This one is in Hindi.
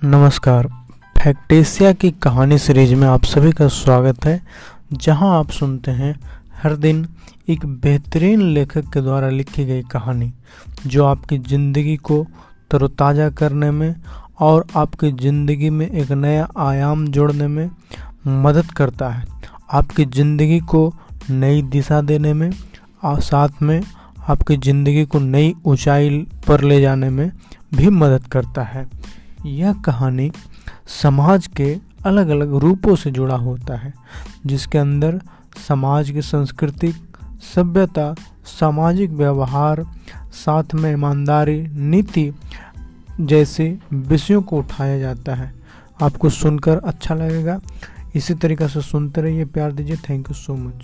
नमस्कार। फैक्टेसिया की कहानी सीरीज़ में आप सभी का स्वागत है, जहाँ आप सुनते हैं हर दिन एक बेहतरीन लेखक के द्वारा लिखी गई कहानी, जो आपकी ज़िंदगी को तरोताज़ा करने में और आपकी ज़िंदगी में एक नया आयाम जोड़ने में मदद करता है। आपकी ज़िंदगी को नई दिशा देने में और साथ में आपकी ज़िंदगी को नई ऊंचाई पर ले जाने में भी मदद करता है। यह कहानी समाज के अलग अलग रूपों से जुड़ा होता है, जिसके अंदर समाज की सांस्कृतिक सभ्यता, सामाजिक व्यवहार, साथ में ईमानदारी, नीति जैसे विषयों को उठाया जाता है। आपको सुनकर अच्छा लगेगा। इसी तरीक़े से सुनते रहिए, प्यार दीजिए। Thank you so much